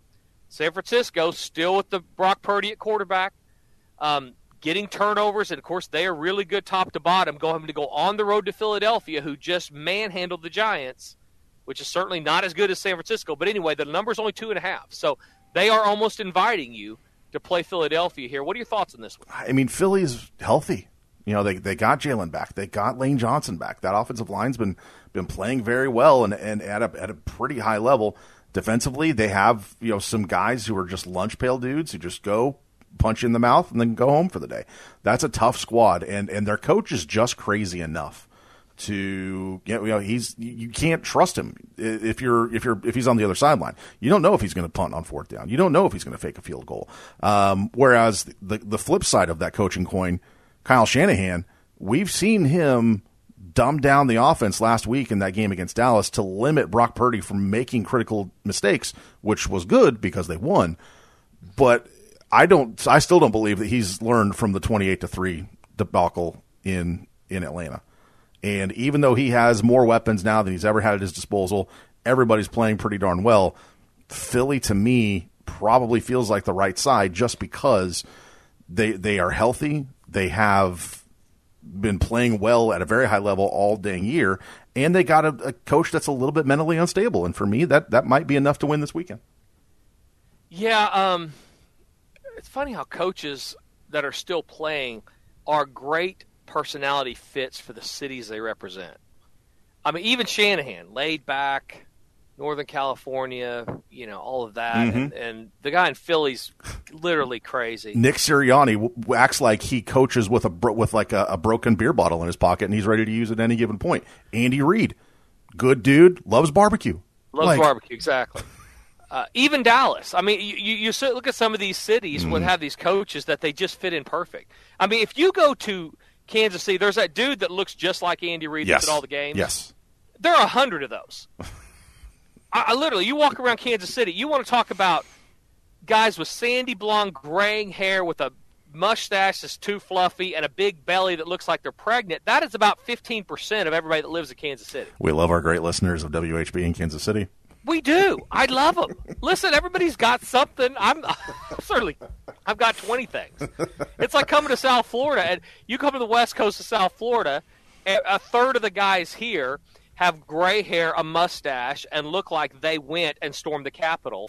San Francisco still with the Brock Purdy at quarterback, um, getting turnovers, and of course they are really good top to bottom. Going to go on the road to Philadelphia, who just manhandled the Giants, which is certainly not as good as San Francisco. But anyway, the number's only two and a half, so they are almost inviting you to play Philadelphia here. What are your thoughts on this one? I mean, Philly's healthy. You know, they they got Jalen back. They got Lane Johnson back. That offensive line's been been playing very well and, and at a at a pretty high level. Defensively, they have, you know, some guys who are just lunch pail dudes who just go punch you in the mouth and then go home for the day. That's a tough squad and, and their coach is just crazy enough to you know, he's you can't trust him if you're if you're if he's on the other sideline. You don't know if he's going to punt on fourth down. You don't know if he's going to fake a field goal. Um, whereas the the flip side of that coaching coin, Kyle Shanahan, we've seen him dumb down the offense last week in that game against Dallas to limit Brock Purdy from making critical mistakes, which was good because they won. But I don't I still don't believe that he's learned from the 28 to 3 debacle in in Atlanta. And even though he has more weapons now than he's ever had at his disposal, everybody's playing pretty darn well. Philly to me probably feels like the right side just because they they are healthy. They have been playing well at a very high level all dang year, and they got a, a coach that's a little bit mentally unstable. And for me, that that might be enough to win this weekend. Yeah, um, it's funny how coaches that are still playing are great personality fits for the cities they represent. I mean, even Shanahan, laid back, Northern California, you know, all of that, mm-hmm. and, and the guy in Philly's literally crazy. Nick Sirianni acts like he coaches with a bro- with like a, a broken beer bottle in his pocket, and he's ready to use it at any given point. Andy Reid, good dude, loves barbecue. Loves Like, barbecue, exactly. Uh, even Dallas. I mean, you, you, you look at some of these cities Mm-hmm. would have these coaches that they just fit in perfect. I mean, if you go to Kansas City, there's that dude that looks just like Andy Reid Yes. at all the games. Yes. There are a hundred of those. [laughs] I, I literally, you walk around Kansas City, you want to talk about guys with sandy blonde, graying hair with a mustache that's too fluffy and a big belly that looks like they're pregnant. That is about 15% of everybody that lives in Kansas City. We love our great listeners of WHB in Kansas City. We do. I love them. Listen, everybody's got something. [laughs] I'm certainly, I've got 20 things. It's like coming to South Florida, and you come to the west coast of South Florida, a a third of the guys here have gray hair, a mustache, and look like they went and stormed the Capitol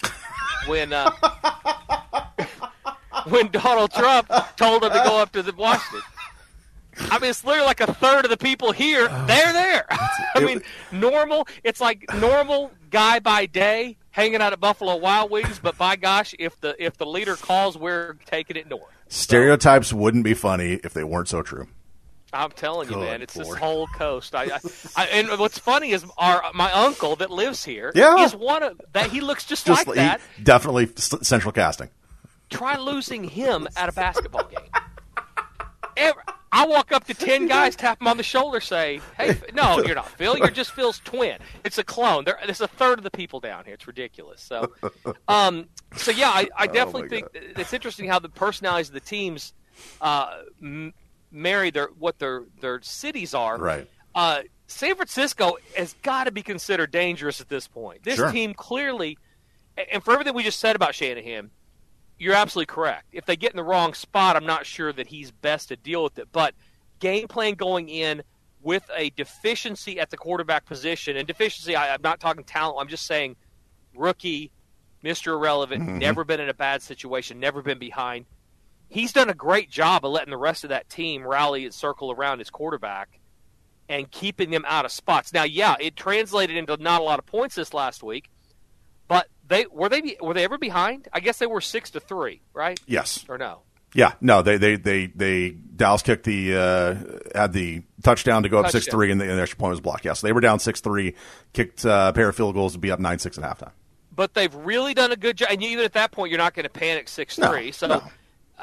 when uh, [laughs] when Donald Trump told them to go up to the Washington. I mean, it's literally like a third of the people here. They're there. [laughs] I mean, normal. It's like normal guy by day hanging out at Buffalo Wild Wings, but by gosh, if the if the leader calls, we're taking it north. Stereotypes wouldn't be funny if they weren't so true. I'm telling you, man, it's Lord. this whole coast. I, I, I, and what's funny is our my uncle that lives here Yeah. is one of that. He looks just, Just like that. definitely central casting. Try losing him at a basketball game. [laughs] Ever, I walk up to ten [laughs] guys, tap them on the shoulder, say, "Hey, no, [laughs] you're not Phil. You're just Phil's twin. It's a clone. There, there's a third of the people down here. It's ridiculous." So, [laughs] um, so yeah, I, I definitely my think it's interesting how the personalities of the teams uh, m- marry their what their their cities are. Right. Uh, San Francisco has got to be considered dangerous at this point. This Sure. team clearly, and for everything we just said about Shanahan, you're absolutely correct. If they get in the wrong spot, I'm not sure that he's best to deal with it. But game plan going in with a deficiency at the quarterback position, and deficiency, I, I'm not talking talent. I'm just saying rookie Mr. Irrelevant, mm-hmm. never been in a bad situation, never been behind. He's done a great job of letting the rest of that team rally and circle around his quarterback and keeping them out of spots. Now, yeah, it translated into not a lot of points this last week, but they were they were they ever behind? I guess they were six to three, right? Yes. Or no? Yeah, no, they they they they Dallas kicked the uh, had the touchdown to go up six three, and the, and the extra point was blocked. Yeah, so they were down six three, kicked uh, a pair of field goals to be up nine six at halftime. but they've really done a good job. And even at that point, you're not going to panic six three. So, no.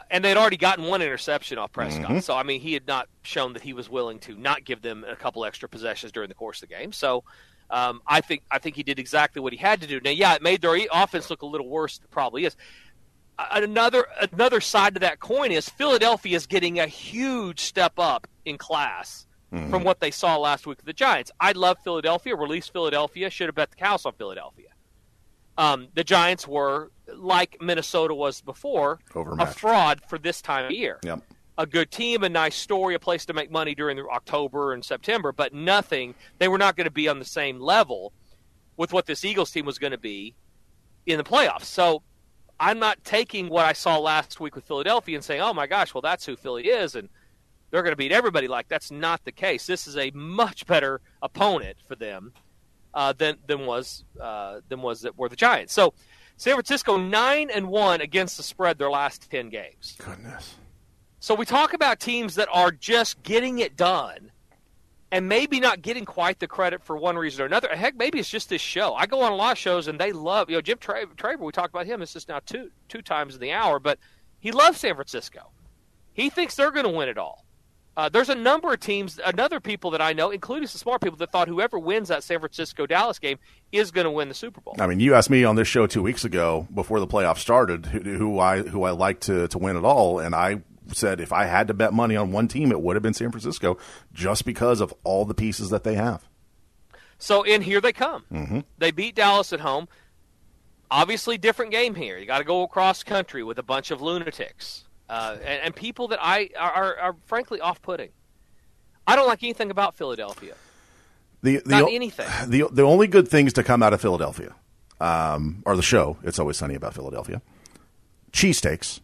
and they'd already gotten one interception off Prescott. Mm-hmm. So, I mean, he had not shown that he was willing to not give them a couple extra possessions during the course of the game. So, um, I think I think he did exactly what he had to do. Now, yeah, it made their offense look a little worse. than It probably is. Another another side to that coin is Philadelphia is getting a huge step up in class from what they saw last week with the Giants. I love Philadelphia. Release Philadelphia. Should have bet the house on Philadelphia. Um, the Giants were like Minnesota was before, a fraud for this time of year. Yep. A good team, a nice story, a place to make money during October and September, but nothing. They were not going to be on the same level with what this Eagles team was going to be in the playoffs. So I'm not taking what I saw last week with Philadelphia and saying, "Oh my gosh, well that's who Philly is," and they're going to beat everybody. Like that's not the case. This is a much better opponent for them uh, than than was uh, than was that were the Giants. So San Francisco nine and one against the spread their last ten games. Goodness. So we talk about teams that are just getting it done and maybe not getting quite the credit for one reason or another. Heck, maybe it's just this show. I go on a lot of shows and they love, you know, Jim Tra- Traver, we talked about him. This is now two two times in the hour, but he loves San Francisco. He thinks they're going to win it all. Uh, there's a number of teams, another people that I know, including some smart people, that thought whoever wins that San Francisco Dallas game is going to win the Super Bowl. I mean, you asked me on this show two weeks ago before the playoffs started who, who I who I like to to win it all, and I said if I had to bet money on one team, it would have been San Francisco, just because of all the pieces that they have. So in here they come. They beat Dallas at home. Obviously, different game here. You got to go across country with a bunch of lunatics uh, and, and people that I are, are, are frankly off-putting. I don't like anything about Philadelphia. The, the Not anything. [sighs] The the only good things to come out of Philadelphia, um, or the show. It's always sunny about Philadelphia. Cheesesteaks.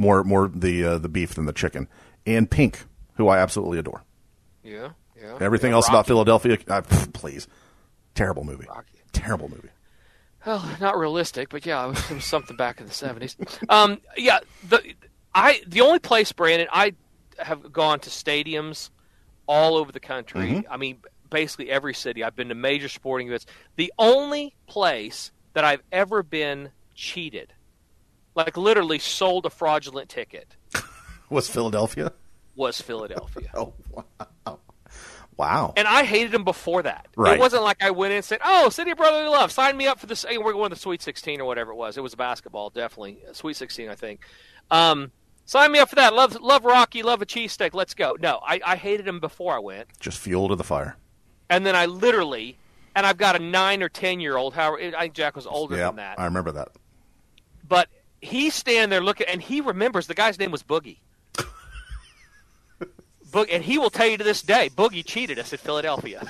More more the uh, the beef than the chicken, and Pink, who I absolutely adore. Yeah, yeah. Everything yeah, else about Philadelphia, uh, pff, please, terrible movie. Rocky. Terrible movie. Well, not realistic, but yeah, it was, it was something back in the seventies. Um, yeah, the I the only place, Brandon, I have gone to stadiums all over the country. I mean, basically every city. I've been to major sporting events. The only place that I've ever been cheated, like literally sold a fraudulent ticket, [laughs] Was Philadelphia? was Philadelphia. [laughs] Oh wow, wow. And I hated them before that. Right. It wasn't like I went in and said, "Oh, City of Brotherly Love, sign me up for this." We're going to the Sweet 16 or whatever it was. It was basketball, definitely Sweet 16, I think. Um, sign me up for that. Love, love Rocky, love a cheesesteak. Let's go. No, I, I hated him before I went, Just fuel to the fire. and then I literally, and I've got a nine or ten year old. However, I think Jack was older yeah, than that, I remember that. but he's standing there looking, and he remembers the guy's name was Boogie. Boog- and he will tell you to this day, Boogie cheated us at Philadelphia.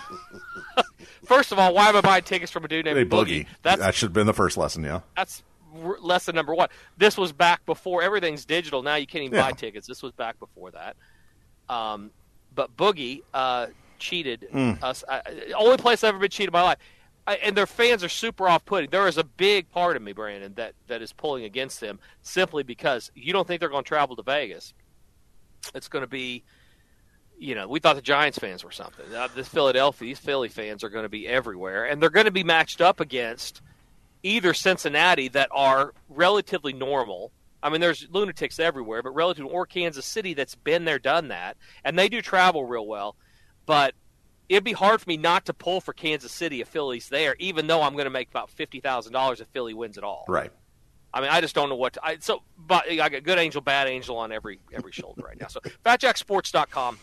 [laughs] First of all, why am I buying tickets from a dude named Hey, Boogie? Boogie. That should have been the first lesson. Yeah. that's r- lesson number one. This was back before everything's digital. Now you can't even buy tickets. This was back before that. Um, but Boogie uh, cheated Hmm. us. I- only place I've ever been cheated in my life. And their fans are super off-putting. There is a big part of me, Brandon, that, that is pulling against them simply because you don't think they're going to travel to Vegas. It's going to be, you know, we thought the Giants fans were something. Uh, this Philadelphia, these Philly fans are going to be everywhere, and they're going to be matched up against either Cincinnati that are relatively normal. I mean, there's lunatics everywhere, but relative or Kansas City that's been there, done that, and they do travel real well. But it'd be hard for me not to pull for Kansas City if Philly's there, even though I'm going to make about fifty thousand dollars if Philly wins at all. Right. I mean, I just don't know what. To, I, so, but I got good angel, bad angel on every every shoulder right now. So, [laughs] FatJackSports.com.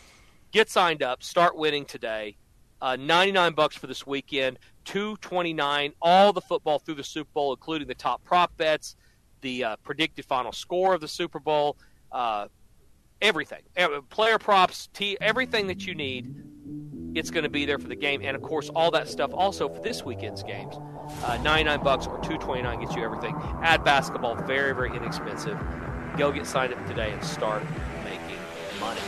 Get signed up. Start winning today. Uh, Ninety nine bucks for this weekend. Two twenty nine. All the football through the Super Bowl, including the top prop bets, the uh, predicted final score of the Super Bowl, uh, everything, player props, t- everything that you need. It's going to be there for the game, and of course, all that stuff also for this weekend's games. Uh, 99 bucks or 229 gets you everything. Add basketball, very, very inexpensive. Go get signed up today and start making money.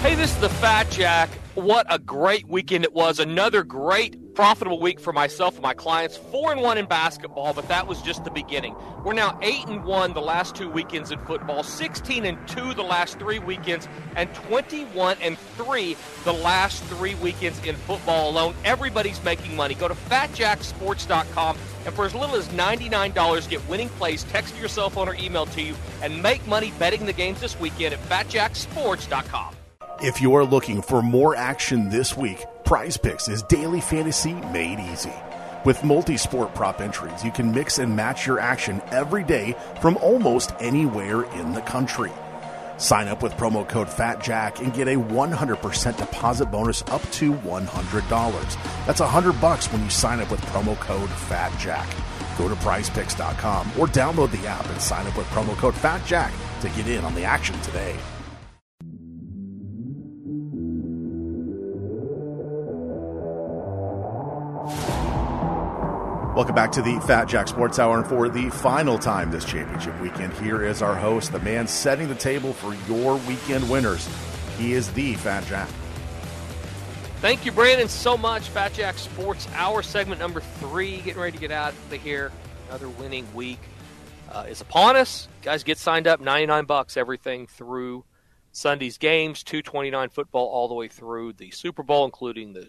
Hey, this is the Fat Jack. What a great weekend it was. Another great profitable week for myself and my clients. Four and one in basketball, but that was just the beginning. We're now eight and one the last two weekends in football, 16 and two the last three weekends, and 21 and three the last three weekends in football alone. Everybody's making money. Go to fatjacksports.com and for as little as $99, get winning plays text to your cell phone or email to you and make money betting the games this weekend at fatjacksports.com. If you're looking for more action this week, Prize Picks is daily fantasy made easy. With multi sport prop entries, you can mix and match your action every day from almost anywhere in the country. Sign up with promo code FATJACK and get a 100% deposit bonus up to $100. That's 100 bucks when you sign up with promo code FATJACK. Go to prizepicks.com or download the app and sign up with promo code FATJACK to get in on the action today. Welcome back to the Fat Jack Sports Hour. And for the final time this championship weekend, here is our host, the man setting the table for your weekend winners. He is the Fat Jack. Thank you, Brandon, so much. Fat Jack Sports Hour segment number three, getting ready to get out of here. Another winning week uh, is upon us. Guys, get signed up. Ninety nine bucks, everything through Sunday's games. Two twenty nine football all the way through the Super Bowl, including the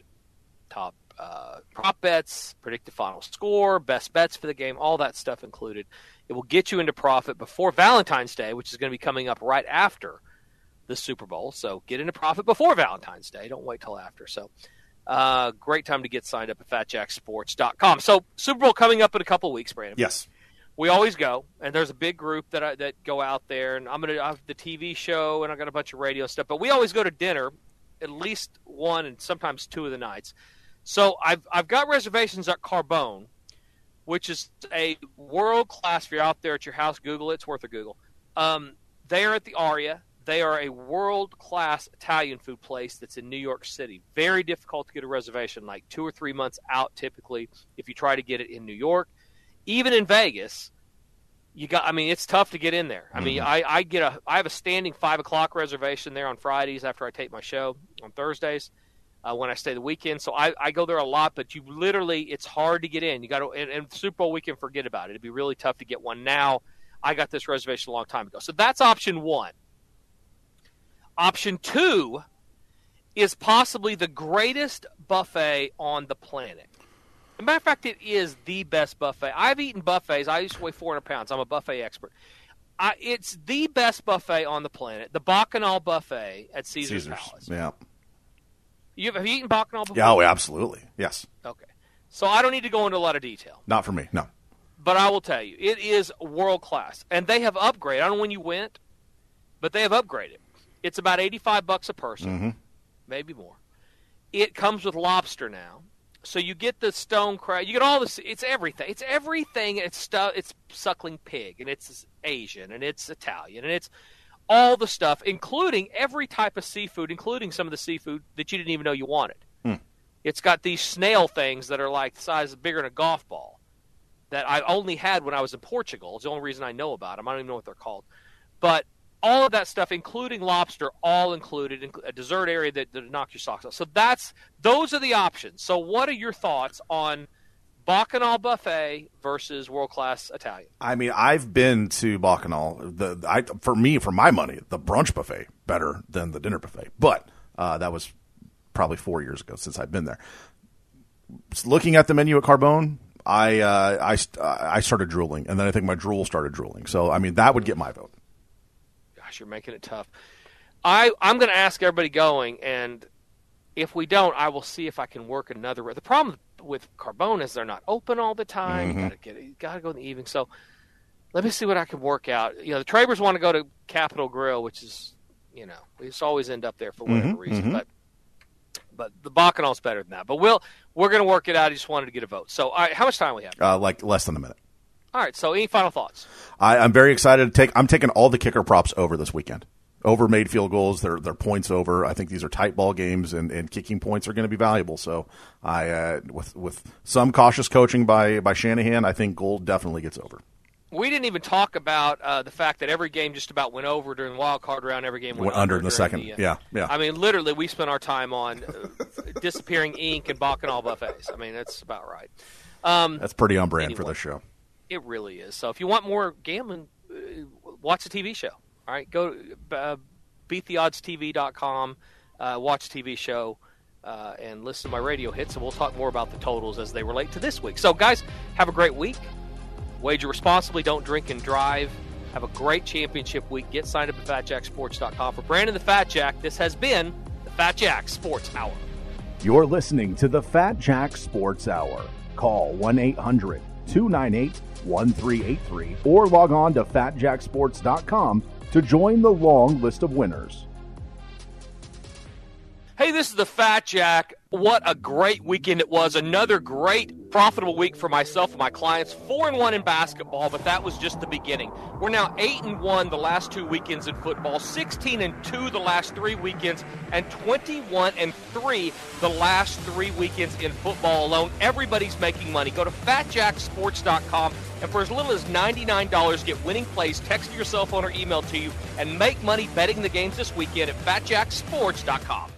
top uh, prop bets, predict the final score, best bets for the game, all that stuff included. It will get you into profit before Valentine's Day, which is going to be coming up right after the Super Bowl. So get into profit before Valentine's Day. Don't wait till after. So uh, great time to get signed up at fatjacksports.com. So Super Bowl coming up in a couple weeks, Brandon. Yes. We always go, and there's a big group that I, that go out there, and I'm gonna I have the TV show, and I got a bunch of radio stuff. But we always go to dinner, at least one and sometimes two of the nights. So I've I've got reservations at Carbone, which is a world class. If you're out there at your house, Google it. It's worth a Google. Um, they are at the Aria. They are a world class Italian food place that's in New York City. Very difficult to get a reservation, like two or three months out typically. If you try to get it in New York, even in Vegas, you got. I mean, it's tough to get in there. I mean, I, I get a I have a standing five o'clock reservation there on Fridays after I tape my show on Thursdays uh, when I stay the weekend. So I, I go there a lot, but you literally, it's hard to get in. You got to, and, and Super Bowl weekend, forget about it. It'd be really tough to get one now. I got this reservation a long time ago. So that's option one. Option two is possibly the greatest buffet on the planet. As a matter of fact, it is the best buffet. I've eaten buffets. I used to weigh 400 pounds. I'm a buffet expert. I, it's the best buffet on the planet, the Bacchanal Buffet at Caesar's, Caesars. Palace. Yeah. You, have you eaten Bacchanal before? Yeah, oh, absolutely. Yes. Okay. So I don't need to go into a lot of detail, Not for me. No. but I will tell you, it is world class. And they have upgraded. I don't know when you went, but they have upgraded. It's about 85 bucks a person, Mhm. maybe more. It comes with lobster now. So you get the stone crab, you get all this. It's everything. It's everything. It's stuff. It's suckling pig, and it's Asian, and it's Italian, and it's all the stuff, including every type of seafood, including some of the seafood that you didn't even know you wanted. Hmm. It's got these snail things that are like the size bigger than a golf ball that I only had when I was in Portugal. It's the only reason I know about them. I don't even know what they're called. But all of that stuff, including lobster, all included in a dessert area that, that knocks your socks off. So that's those are the options. So what are your thoughts on Bacchanal buffet versus world class Italian? I mean, I've been to Bacchanal. The I for me, for my money, the brunch buffet better than the dinner buffet. But uh, that was probably four years ago since I've been there. Just looking at the menu at Carbone, I uh, I I started drooling, and then I think my drool started drooling. So I mean, that would get my vote. Gosh, you're making it tough. I I'm going to ask everybody going, and if we don't, I will see if I can work another. The problem with Carbone is they're not open all the time. Mhm. You got to get you got to go in the evening. So let me see what I can work out. You know, the Travers want to go to Capital Grille, which is you know we just always end up there for whatever Mhm, reason, mhm. but. But the Bacchanal's better than that. But we'll we're going to work it out. I just wanted to get a vote. So, all right, how much time we have? Uh, like less than a minute. All right. So, any final thoughts? I, I'm very excited to take. I'm taking all the kicker props over this weekend. Over made field goals. They're they're points over. I think these are tight ball games, and, and kicking points are going to be valuable. So I uh, with with some cautious coaching by by Shanahan, I think Gould definitely gets over. We didn't even talk about uh, the fact that every game just about went over during the wild card round. Every game went, Went under in the second. uh, Yeah, yeah. I mean, literally, we spent our time on uh, disappearing ink and bacchanal buffets. I mean, that's about right. Um, That's pretty on brand for Anyway. this show. It really is. So if you want more gambling, uh, watch the TV show. All right, go to uh, beattheoddstv.com, uh, watch TV show, uh, and listen to my radio hits, and we'll talk more about the totals as they relate to this week. So, guys, have a great week. Wager responsibly. Don't drink and drive. Have a great championship week. Get signed up at FatJackSports.com. For Brandon the Fat Jack, this has been the Fat Jack Sports Hour. You're listening to the Fat Jack Sports Hour. Call 1 800 298 1383 or log on to fatjacksports.com to join the long list of winners. Hey, this is the Fat Jack. What a great weekend it was. Another great profitable week for myself and my clients. Four and one in basketball, but that was just the beginning. We're now eight and one the last two weekends in football, sixteen and two the last three weekends, and twenty-one and three the last three weekends in football alone. Everybody's making money. Go to fatjacksports.com and for as little as $99 get winning plays text to your cell phone or email to you and make money betting the games this weekend at fatjacksports.com.